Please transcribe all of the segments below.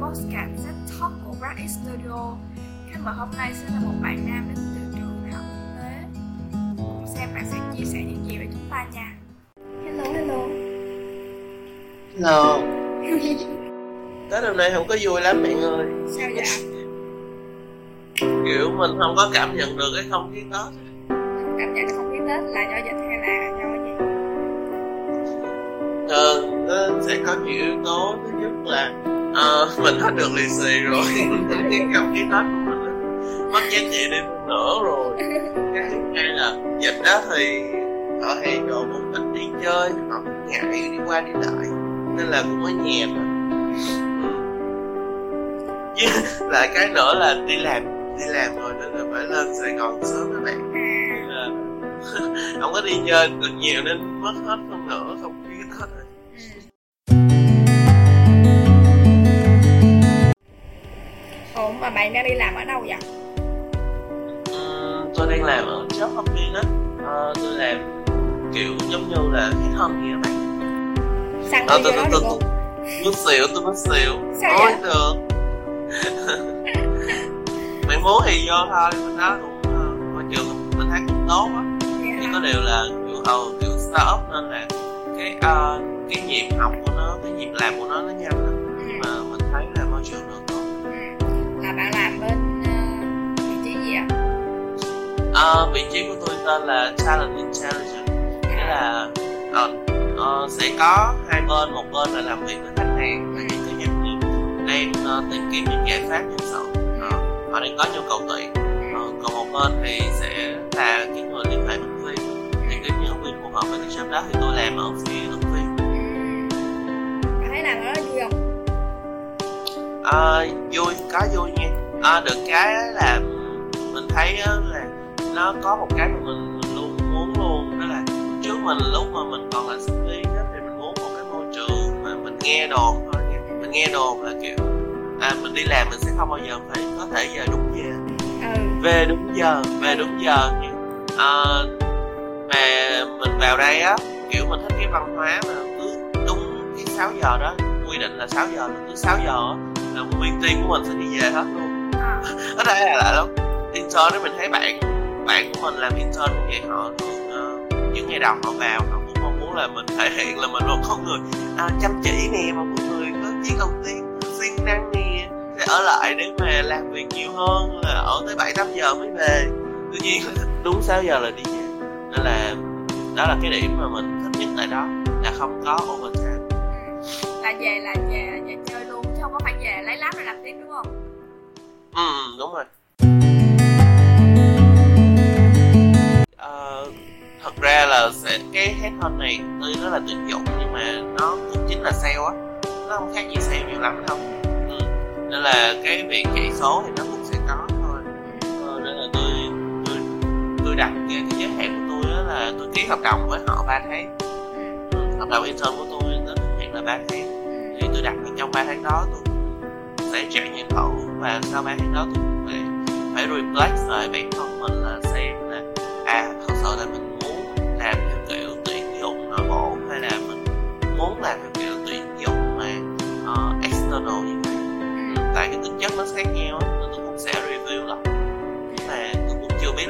podcast Z Talk của Brad Studio. Khách mời hôm nay sẽ là một bạn nam đến từ trường đại học quốc tế. Cùng xem bạn sẽ chia sẻ những gì với chúng ta nha. Hello, hello. Hello Tết năm nay không có vui lắm bạn ơi Sao vậy? Kiểu mình không có cảm nhận được cái không khí Tết Cảm nhận không khí Tết là do dịch hay là do gì? Ờ, nó sẽ có nhiều yếu tố Thứ nhất là ờ, mình hết được lì xì rồi. Cái không khí Tết của mình mất giá trị đi hơn nữa rồi. Cái thứ hai là dịch đó thì họ hay đồ muốn ít đi chơi Họ cũng ngại đi qua đi lại Nên là cũng ở nhà thôi Ừ. Với lại cái nữa là đi làm đi làm rồi nên là phải lên Sài Gòn sớm các bạn. Không có đi chơi được nhiều nên mất hết phân nửa không Ủa mà bạn đang đi làm ở đâu vậy? Ừm, tôi đang làm ở job hopping á Ờ, tôi làm kiểu giống như là cái home vậy các bạn Săn Ờ, đi tôi đó tôi tôi không? mất xỉu tôi mất xỉu Sao vậy? được bạn muốn thì vô thôi mình nói cũng ờ, môi trường mình thấy cũng tốt á Vậy chỉ có điều là kiểu ờ kiểu startup nên là cái ờ, cái nhịp học của nó cái nhịp làm của nó nó nhanh lắm Ừ. mà mình thấy là môi trường nó Ờ, vị trí của tôi tên là talent intelligence. Nghĩa là ờ, ờ, sẽ có hai bên một bên là làm việc với khách hàng và những cái doanh nghiệp đang ờ, tìm kiếm những giải pháp nhân sự Ờ, họ đang có nhu cầu tuyển. Ờ, còn một bên thì sẽ là cái người liên hệ ứng viên tìm kiếm những ứng viên phù hợp với cái job đó thì tôi làm ở phía ứng viên Bạn thấy làm ở đó vui không? Ờ, vui có vui nha. Ờ, được cái là mình thấy là nó có một cái mà mình, mình luôn muốn luôn đó là trước mình lúc mà mình còn là sinh viên á thì mình muốn một cái môi trường mà mình nghe đồn thôi nha mình nghe đồn là kiểu à mình đi làm mình sẽ không bao giờ phải có thể về đúng giờ Ừ. về đúng giờ về đúng giờ nha Ờ, mà mình vào đây á kiểu mình thích cái văn hóa mà cứ đúng cái 6 giờ đó quy định là 6 giờ cứ 6 giờ là nguyên team của mình sẽ đi về hết luôn À. ở đây là lạ lắm intern đó mình thấy bạn bạn của mình làm intern cũng vậy họ thường ờ, những ngày đầu họ vào họ cũng mong muốn là mình thể hiện là mình một con người à, chăm chỉ nè một con người có chí đầu tiên siêng năng nè sẽ ở lại để mà làm việc nhiều hơn là ở tới bảy tám giờ mới về tuy nhiên đúng 6 giờ là đi về nên là đó là cái điểm mà mình thích nhất tại đó là không có overtime Ừ. Là về là về về chơi luôn chứ không có phải về lấy lát rồi làm tiếp đúng không? ừ ừ, đúng rồi Ờ, thật ra là sẽ cái headhunt này tuy nó là tuyển dụng nhưng mà nó cũng chính là sale á nó không khác gì sale nhiều lắm đâu ừ. nên là cái việc chạy số thì nó cũng sẽ có thôi ờ, nên là tôi tôi tôi đặt cái, cái giới hạn của tôi đó là tôi ký hợp đồng với họ 3 tháng Ừ. hợp đồng intern của tôi nó thời hạn là 3 tháng thì tôi đặt trong 3 tháng đó tôi sẽ chạy nhiệm vụ và sau 3 tháng đó tôi phải phải reflect lại bản thân mình là xem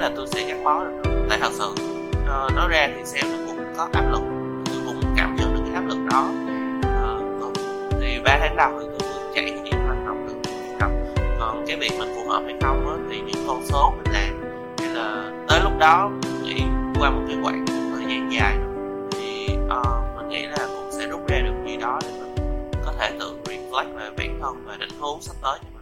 là tôi sẽ gắn bó được. Tại thật sự ờ, nói ra thì sale nó cũng có áp lực. Tôi cũng cảm nhận được cái áp lực đó. Ờ, thì ba tháng đầu thì tôi vừa chạy những hoạt động được không còn cái việc mình phù hợp hay không á, thì những con số mình làm hay là tới lúc đó nghĩ qua một cái quãng thời gian dài thì uh, mình nghĩ là cũng sẽ rút ra được gì đó để mình có thể tự reflect về bản thân và định hướng sắp tới cho mình.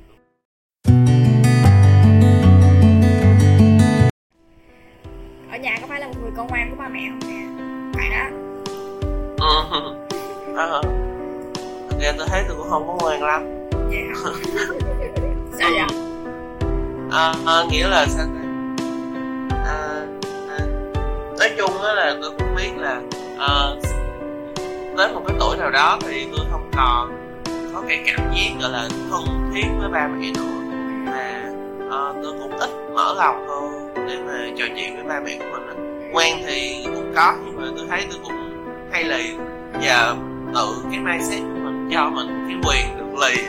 Nhà có phải là một người con ngoan của ba mẹ không nè? Phải đó. Ừ. Thực ra tôi thấy tôi cũng không có ngoan lắm hả? Sao vậy? à, à, nghĩa là sao ta à, à, nói chung á là tôi cũng biết là à, tới một cái tuổi nào đó thì tôi không còn có cái cảm giác gọi là thân thiết với ba mẹ nữa mà à, tôi cũng ít mở lòng hơn để mà trò chuyện với ba mẹ của mình á. Thì cũng có nhưng mà tôi thấy tôi cũng hay lì. Và tự cái mindset của mình cho mình cái quyền được lì.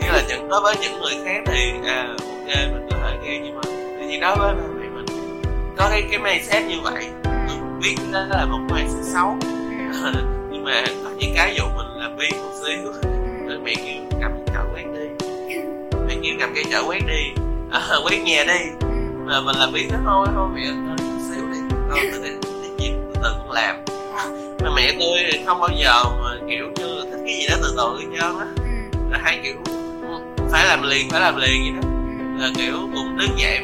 Nghĩa là những đối với những người khác thì à ok mình có thể nghe nhưng mà tuy nhiên đối với ba mẹ mình có cái cái mindset như vậy. Tôi biết đó là một mindset xấu. Nhưng mà có những cái dụ mình làm biến một xíu rồi mẹ kêu cầm cái chợ quét đi. Mẹ kêu cầm cái chợ quét đi. À, quét nhà đi mà mình làm biến đó thôi thôi mẹ xíu đi thôi từ từ từ từ từ từ con làm. Mà mẹ tôi không bao giờ mà kiểu như là thích cái gì đó từ từ hết trơn á. Là hay kiểu ừ, phải làm liền phải làm liền vậy đó. Là kiểu cũng đứng dậy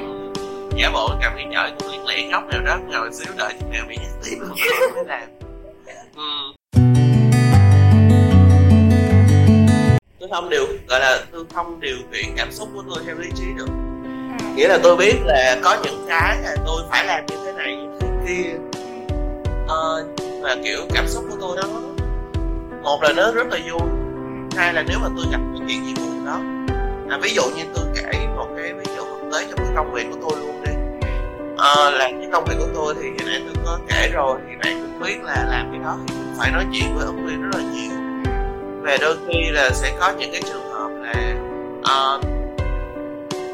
giả bộ cầm cái chợ cũng liệt lẹ góc nào đó ngồi xíu đợi chừng nào mẹ nhắc tiếp rồi mới làm. Ừ. tôi không điều gọi là tôi không điều khiển cảm xúc của tôi theo lý trí được nghĩa là tôi biết là có những cái là tôi phải làm như thế này. Như thế kia ờ, và kiểu cảm xúc của tôi đó một là nó rất là vui hai là nếu mà tôi gặp một chuyện gì buồn đó à, ví dụ như tôi kể một cái ví dụ thực tế trong cái công việc của tôi luôn đi. À, là cái công việc của tôi thì hồi nãy tôi có kể rồi thì bạn cũng biết là làm cái đó thì phải nói chuyện với ứng viên rất là nhiều. Và đôi khi là sẽ có những cái trường hợp là uh,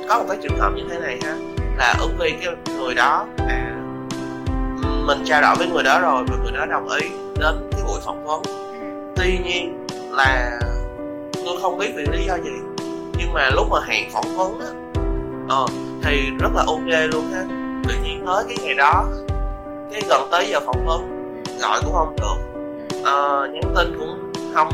có một cái trường hợp như thế này ha là ứng viên cái người đó à, mình trao đổi với người đó rồi và người đó đồng ý đến cái buổi phỏng vấn. Tuy nhiên là tôi không biết vì lý do gì nhưng mà lúc mà hẹn phỏng vấn á ờ, thì rất là ok luôn ha. Tự nhiên tới cái ngày đó cái gần tới giờ phỏng vấn gọi cũng không được. Ờ, nhắn tin cũng không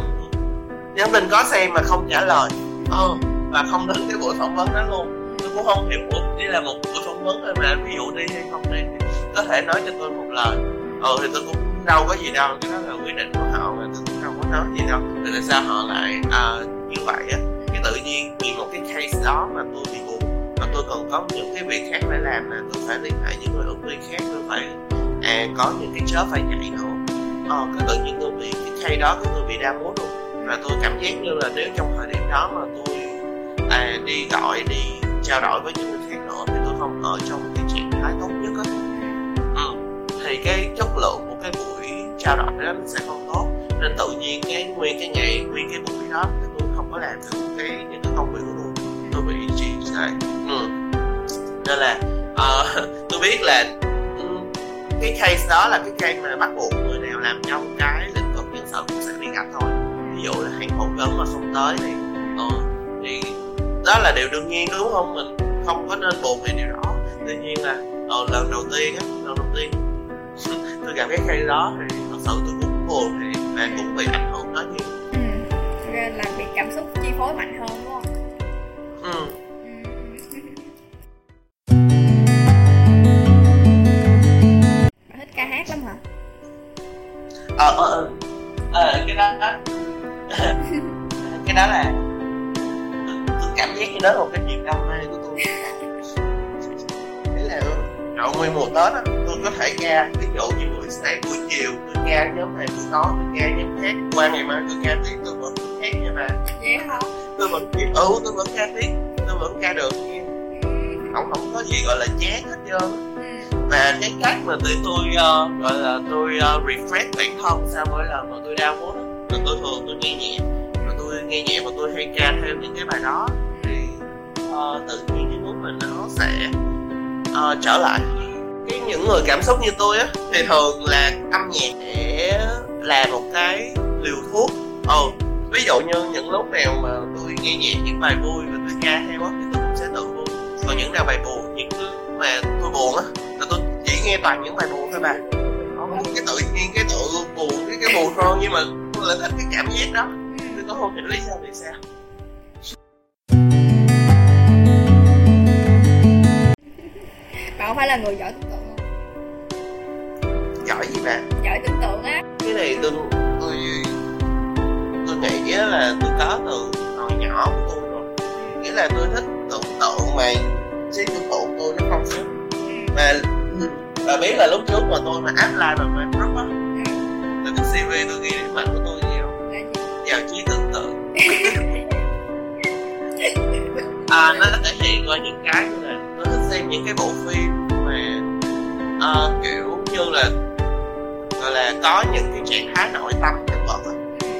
nhắn tin có xem mà không trả lời. Ờ, và không đến cái buổi phỏng vấn đó luôn cũng không hiểu chỉ là một buổi phỏng vấn thôi mà. Ví dụ đi hay không đi thì có thể nói cho tôi một lời. Ừ thì tôi cũng đâu có gì đâu cái đó là quyết định của họ mà tôi cũng đâu có nói gì đâu. Thì tại sao họ lại à, như vậy á? Cái tự nhiên vì một cái case đó mà tôi bị buồn mà tôi còn có những cái việc khác phải làm là tôi phải liên hệ những người ứng viên khác tôi phải à có những cái chớp phải nhảy nữa. Ờ cái tự nhiên tôi bị cái case đó cái tôi bị đa mốt luôn. Và tôi cảm giác như là nếu trong thời điểm đó mà tôi à, đi gọi đi trao đổi với những người khác nữa thì tôi không ở trong cái trạng thái tốt nhất á. Ừ. thì cái chất lượng của cái buổi trao đổi đó nó sẽ không tốt. Nên tự nhiên cái nguyên cái ngày nguyên cái buổi đó thì tôi không có làm được cái những cái công việc của tôi. Tôi bị trì trệ. Ừ. nên là uh, tôi biết là ừ, cái case đó là cái case mà bắt buộc người nào làm trong cái lĩnh vực nhân sự cũng sẽ bị gặp thôi. Ví dụ là hàng phỏng vấn mà không tới ừ, thì uh, thì đó là điều đương nhiên đúng không? Mình không có nên buồn về điều đó. Tuy nhiên là ờ, lần đầu tiên á lần đầu tiên tôi gặp cái cây đó thì thật sự tôi cũng buồn thì và cũng bị ảnh hưởng đó nhiều. Ừ. ra là bị cảm xúc chi phối mạnh hơn đúng không? Ừ. bạn thích ca hát lắm hả? Ờ ờ ờ cái đó cái đó là cảm giác như đó là một cái niềm đam mê của tôi. Thế là rồi nguyên mùa tết á tôi có thể ca ví dụ như buổi sáng buổi chiều tôi ca nhóm này buổi tối tôi ca nhóm khác. Qua ngày mai tôi ca tiếp tôi vẫn khác bà vậy hả tôi vẫn ừ tôi vẫn ca tiếp tôi vẫn ca được. Nha không không có gì gọi là chán hết trơn. Và cái cách mà để tôi uh, gọi là tôi uh, refresh bản thân sau mỗi lần mà tôi đau mood là tôi thường tôi nghe nhẹ nghe nhạc và tôi hay ca theo những cái bài đó thì uh, tự nhiên cái của mình nó sẽ uh, trở lại. Cái những người cảm xúc như tôi á thì thường là âm nhạc để là một cái liều thuốc. Ừ ví dụ như những lúc nào mà tôi nghe nhạc những bài vui và tôi ca theo á thì tôi cũng sẽ tự vui. Còn những nào bài buồn những thứ mà tôi buồn á là tôi chỉ nghe toàn những bài buồn thôi bà. Cái tự nhiên cái tự buồn cái cái buồn thôi nhưng mà tôi lại thích cái cảm giác đó có không hiểu lý do vì sao bạn không phải là người giỏi tưởng tượng. Không giỏi gì bà giỏi tưởng tượng á. Cái này tôi tôi tôi nghĩ là tôi có từ hồi nhỏ của tôi rồi. Nghĩa là tôi thích tưởng tượng mà trí tưởng tượng tôi nó không phức mà bà biết là lúc trước mà tôi mà apply bằng mạng group á là cái cv tôi ghi điểm mạnh của tôi gì không gì? Giàu trí tưởng à nó thể hiện qua những cái như là tôi thích xem những cái bộ phim mà ờ, kiểu như là gọi là có những cái trạng thái nội tâm nhân vật tôi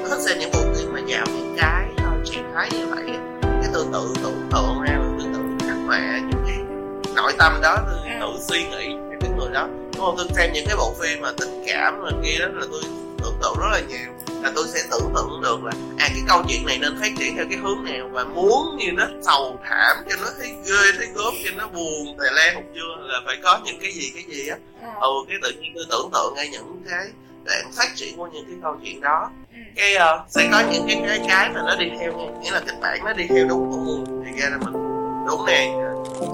thích xem những bộ phim mà giàu những cái ờ, trạng thái như vậy cái tự tự tưởng tượng ra và tôi tự khắc họa những cái nội tâm đó tôi tự suy nghĩ về cái người đó. Đúng không? Tôi xem những cái bộ phim mà tình cảm mà kia đó là tôi tưởng tượng rất là nhiều là tôi sẽ tưởng tượng được là à cái câu chuyện này nên phát triển theo cái hướng nào và muốn như nó sầu thảm cho nó thấy ghê thấy gớm cho nó buồn tè le không chưa? Là phải có những cái gì cái gì á? Ừ cái tự nhiên tôi tưởng tượng ngay những cái đoạn phát triển của những cái câu chuyện đó. Cái uh, sẽ có những cái cái cái mà nó đi theo nha nghĩa là kịch bản nó đi theo đúng cùng thì ra là mình đúng nè.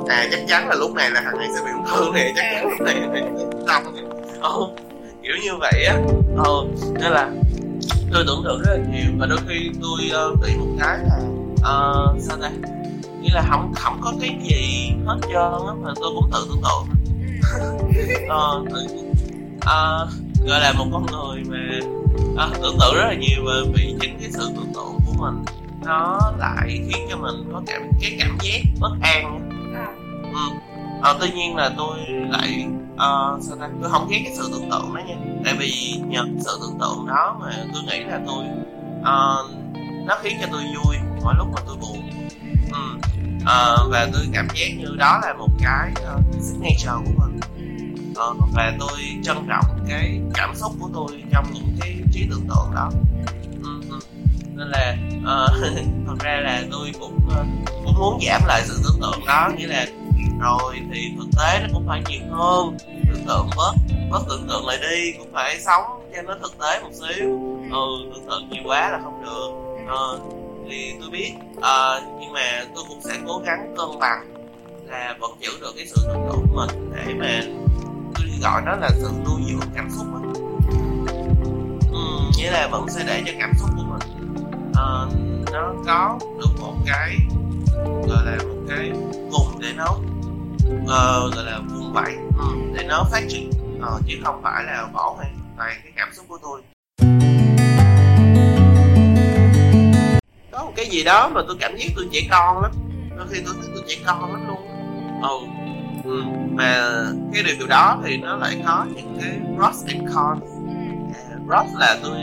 À chắc chắn là lúc này là thằng này sẽ bị ung thư nè chắc chắn lúc này là xong ừ, kiểu như vậy á. Ừ, nên là tôi tưởng tượng rất là nhiều và đôi khi tôi uh, nghĩ một cái là uh, sao ta? Nghĩa là không không có cái gì hết trơn á mà tôi cũng tự tưởng tượng. Ờ, uh, gọi là một con người mà à, tưởng tượng rất là nhiều và vì chính cái sự tưởng tượng của mình nó lại khiến cho mình có cảm cái cảm giác bất an ừ à, tuy nhiên là tôi lại uh, sao ta? Tôi không ghét cái sự tưởng tượng đó nha. Tại vì nhờ sự tưởng tượng đó mà tôi nghĩ là tôi uh, nó khiến cho tôi vui mỗi lúc mà tôi buồn. Ừ. uh, và tôi cảm giác như đó là một cái uh, signature của mình. Uh, và tôi trân trọng cái cảm xúc của tôi trong những cái trí tưởng tượng đó. Uh, nên là uh, thật ra là tôi cũng uh, cũng muốn giảm lại sự tưởng tượng đó. Nghĩa là rồi thì thực tế nó cũng phải nhiều hơn. Tưởng tượng bớt bớt tưởng tượng lại đi cũng phải sống cho nó thực tế một xíu. Ừ tưởng tượng nhiều quá là không được. Ờ, thì tôi biết uh, nhưng mà tôi cũng sẽ cố gắng cân bằng là vẫn giữ được cái sự tưởng tượng của mình để mà tôi gọi nó là sự nuôi dưỡng cảm xúc ừ, nghĩa là vẫn sẽ để cho cảm xúc của mình uh, nó có được một cái gọi là một cái vùng để nó uh, gọi là vùng vẫy ừ, để nó phát triển uh, chứ không phải là bỏ hoàn toàn cái cảm xúc của tôi. Có một cái gì đó mà tôi cảm giác tôi trẻ con lắm. Đôi khi tôi thấy tôi trẻ con lắm luôn. Ừ ừ. mà cái điều đó thì nó lại có những cái pros and cons. À, pros là tôi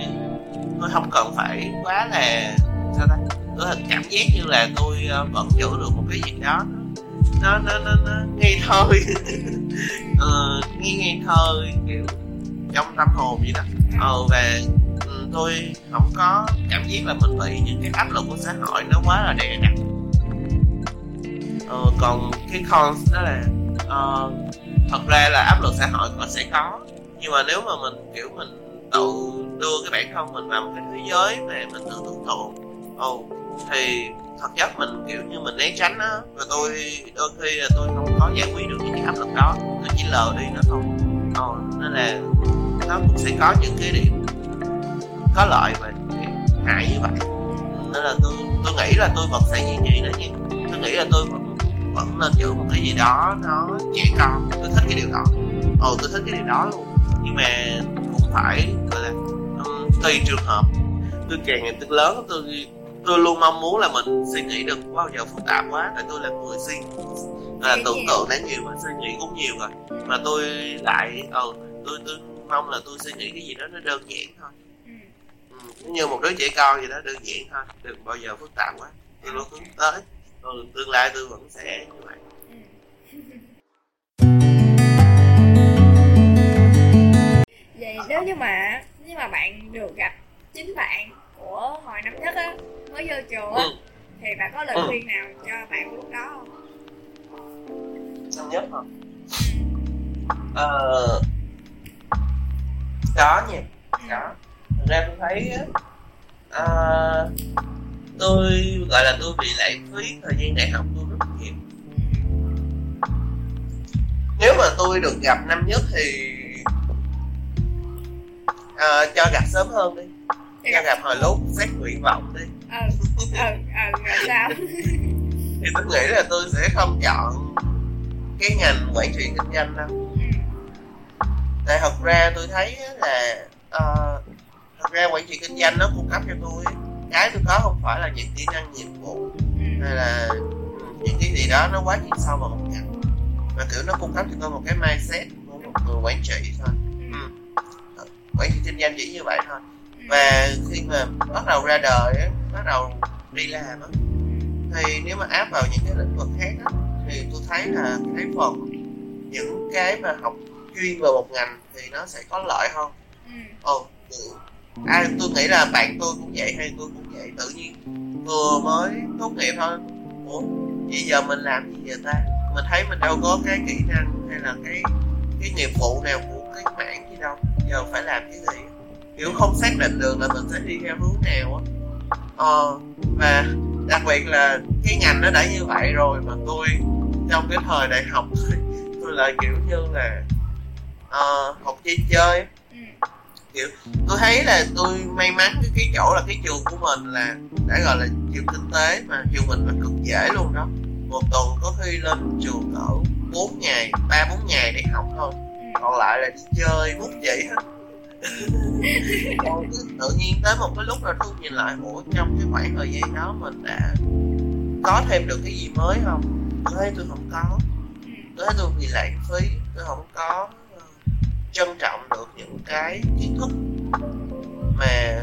tôi không cần phải quá là sao ta tôi cảm giác như là tôi ờ, vẫn giữ được một cái gì đó. Nó nó nó, nó ngây thơ. Ờ, nghe ngây thơ kiểu trong tâm hồn vậy đó. Ờ và ừ, tôi không có cảm giác là mình bị những cái áp lực của xã hội nó quá là đè nặng. Ờ, còn cái cons đó là uh, thật ra là áp lực xã hội nó sẽ có. Nhưng mà nếu mà mình kiểu mình tự đưa cái bản thân mình vào một cái thế giới mà mình tự tưởng tượng ồ oh, thì thật chất mình kiểu như mình né tránh á và tôi đôi khi là tôi không có giải quyết được những cái áp lực đó. Tôi chỉ lờ đi nó thôi. Ồ nên là nó cũng sẽ có những cái điểm có lợi và hại như vậy. Nên là tôi tôi nghĩ là tôi vẫn sẽ duy trì nó nha. Tôi nghĩ là tôi vẫn vẫn nên giữ một cái gì đó nó trẻ con. Tôi thích cái điều đó. Ồ tôi thích cái điều đó luôn. Nhưng mà cũng phải gọi là um, tùy trường hợp. Tôi càng ngày tôi lớn tôi tôi luôn mong muốn là mình suy nghĩ được bao giờ phức tạp quá tại tôi là người suy là tưởng tượng đã nhiều và suy nghĩ cũng nhiều rồi. Mà tôi lại ờ tôi tôi mong là tôi suy nghĩ cái gì đó nó đơn giản thôi. Ừ, như một đứa trẻ con gì đó đơn giản thôi đừng bao giờ phức tạp quá. Tôi luôn hướng tới ừ, tương lai tôi vẫn sẽ như vậy. Vậy nếu như mà nếu mà bạn được gặp chính bạn của hồi năm nhất á mới vô trường á ừ. thì bạn có lời ừ. khuyên nào cho bạn lúc đó không? Năm nhất hả? Ờ có nha có. Thực ra tôi thấy á uh, tôi gọi là tôi bị lãng phí thời gian đại học tôi rất nhiều. Nếu mà tôi được gặp năm nhất thì uh, cho gặp sớm hơn đi cho gặp hồi lúc xét nguyện vọng đi. Ừ ừ ừ rồi sao? Thì tôi nghĩ là tôi sẽ không chọn cái ngành quản trị kinh doanh đâu. Ừ. tại thật ra tôi thấy là uh, thật ra quản trị kinh doanh nó cung cấp cho tôi cái tôi có không phải là những kỹ năng nhiệm vụ hay là những cái gì đó nó quá chuyên sâu vào một ngành. Mà kiểu nó cung cấp cho tôi một cái mindset của một người quản trị thôi. Ừ. quản trị kinh doanh chỉ như vậy thôi và khi mà bắt đầu ra đời á bắt đầu đi làm á thì nếu mà áp vào những cái lĩnh vực khác á, thì tôi thấy là cái phần những cái mà học chuyên về một ngành thì nó sẽ có lợi hơn ừ. ồ ừ. à, tôi nghĩ là bạn tôi cũng vậy hay tôi cũng vậy tự nhiên vừa mới tốt nghiệp thôi ủa bây giờ mình làm gì vậy ta mình thấy mình đâu có cái kỹ năng hay là cái cái nghiệp vụ nào của cái mảng gì đâu giờ phải làm cái gì kiểu không xác định được là mình sẽ đi theo hướng nào á. Ờ và đặc biệt là cái ngành nó đã như vậy rồi mà tôi trong cái thời đại học tôi lại kiểu như là uh, học chơi chơi. Ừ. kiểu tôi thấy là tôi may mắn cái cái chỗ là cái trường của mình là đã gọi là trường kinh tế mà trường mình là cực dễ luôn đó. Một tuần có khi lên trường ở 4 ngày ba bốn ngày để học thôi. Ừ. còn lại là đi chơi bút chỉ hết Còn tự nhiên tới một cái lúc là tôi nhìn lại ủa trong cái khoảng thời gian đó mình đã có thêm được cái gì mới không? Tôi tôi không có. Thế tôi bị lãng phí tôi không có ờ, trân trọng được những cái kiến thức mà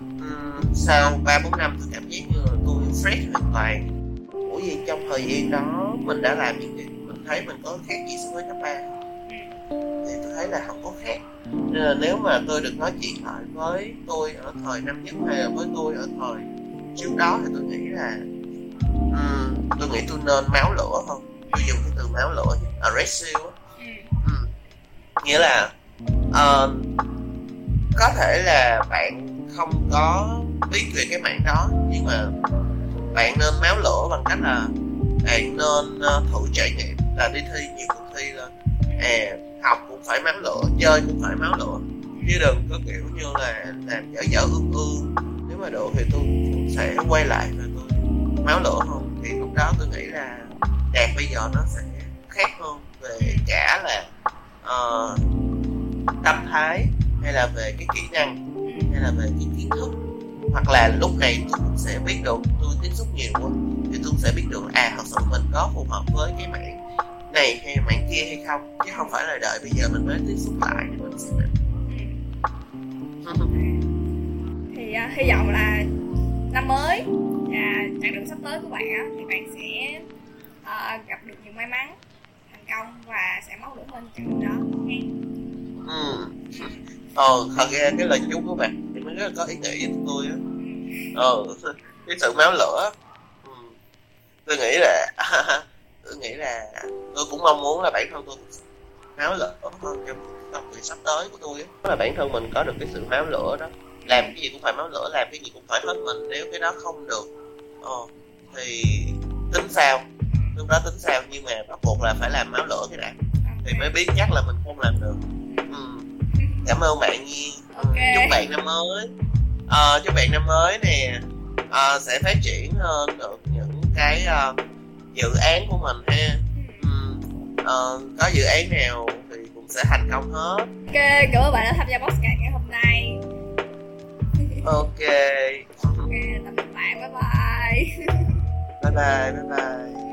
um, sau ba bốn năm tôi cảm giác như là tôi fresh hoàn toàn. Ủa gì trong thời gian đó mình đã làm những gì mình thấy mình có khác gì so với cấp ba? Thì tôi thấy là không có khác nên là nếu mà tôi được nói chuyện lại với tôi ở thời năm nhất hay là với tôi ở thời trước đó thì tôi nghĩ là ừm, tôi nghĩ tôi nên máu lửa hơn tôi dùng cái từ máu lửa aggressive á Ừ. Ừ. nghĩa là ờ, có thể là bạn không có biết về cái mảng đó nhưng mà bạn nên máu lửa bằng cách là bạn nên ờ, thử trải nghiệm là đi thi nhiều cuộc thi lên à phải máu lửa chơi cũng phải máu lửa chứ đừng có kiểu như là làm dở dở ương ương nếu mà được thì tôi cũng sẽ quay lại và tôi máu lửa hơn thì lúc đó tôi nghĩ là đạt bây giờ nó sẽ khác hơn về cả là uh, tâm thái hay là về cái kỹ năng hay là về cái kiến thức. Hoặc là lúc này tôi cũng sẽ biết được tôi tiếp xúc nhiều quá thì tôi sẽ biết được à thật sự mình có phù hợp với cái mảng này hay mảng kia hay không chứ không phải là đợi bây giờ mình mới tiếp xúc lại thì mình định Ừ. thì uh, hy vọng là năm mới và chặng đường sắp tới của bạn á, thì bạn sẽ uh, gặp được nhiều may mắn thành công và sẽ máu lửa hơn chặng đường đó nghe ừ. ờ thật ra cái lời chúc của bạn thì nó rất là có ý nghĩa với tôi á ờ cái sự máu lửa ừ. tôi nghĩ là tôi nghĩ là tôi cũng mong muốn là bản thân tôi máu lửa hơn trong công việc sắp tới của tôi á là bản thân mình có được cái sự máu lửa đó làm cái gì cũng phải máu lửa làm cái gì cũng phải hết mình nếu cái đó không được ờ, thì tính sao lúc đó tính sao nhưng mà bắt buộc là phải làm máu lửa cái đã thì mới biết chắc là mình không làm được ừ. cảm ơn bạn Nhi ừ. Ok. chúc bạn năm mới Ờ, chúc bạn năm mới nè ờ, sẽ phát triển hơn được những cái ờ, dự án của mình ha. Ờ, có dự án nào thì cũng sẽ thành công hết. Ok cảm ơn bạn đã tham gia podcast ngày hôm nay. Ok. Ok tạm biệt bạn bye bye. Bye bye bye bye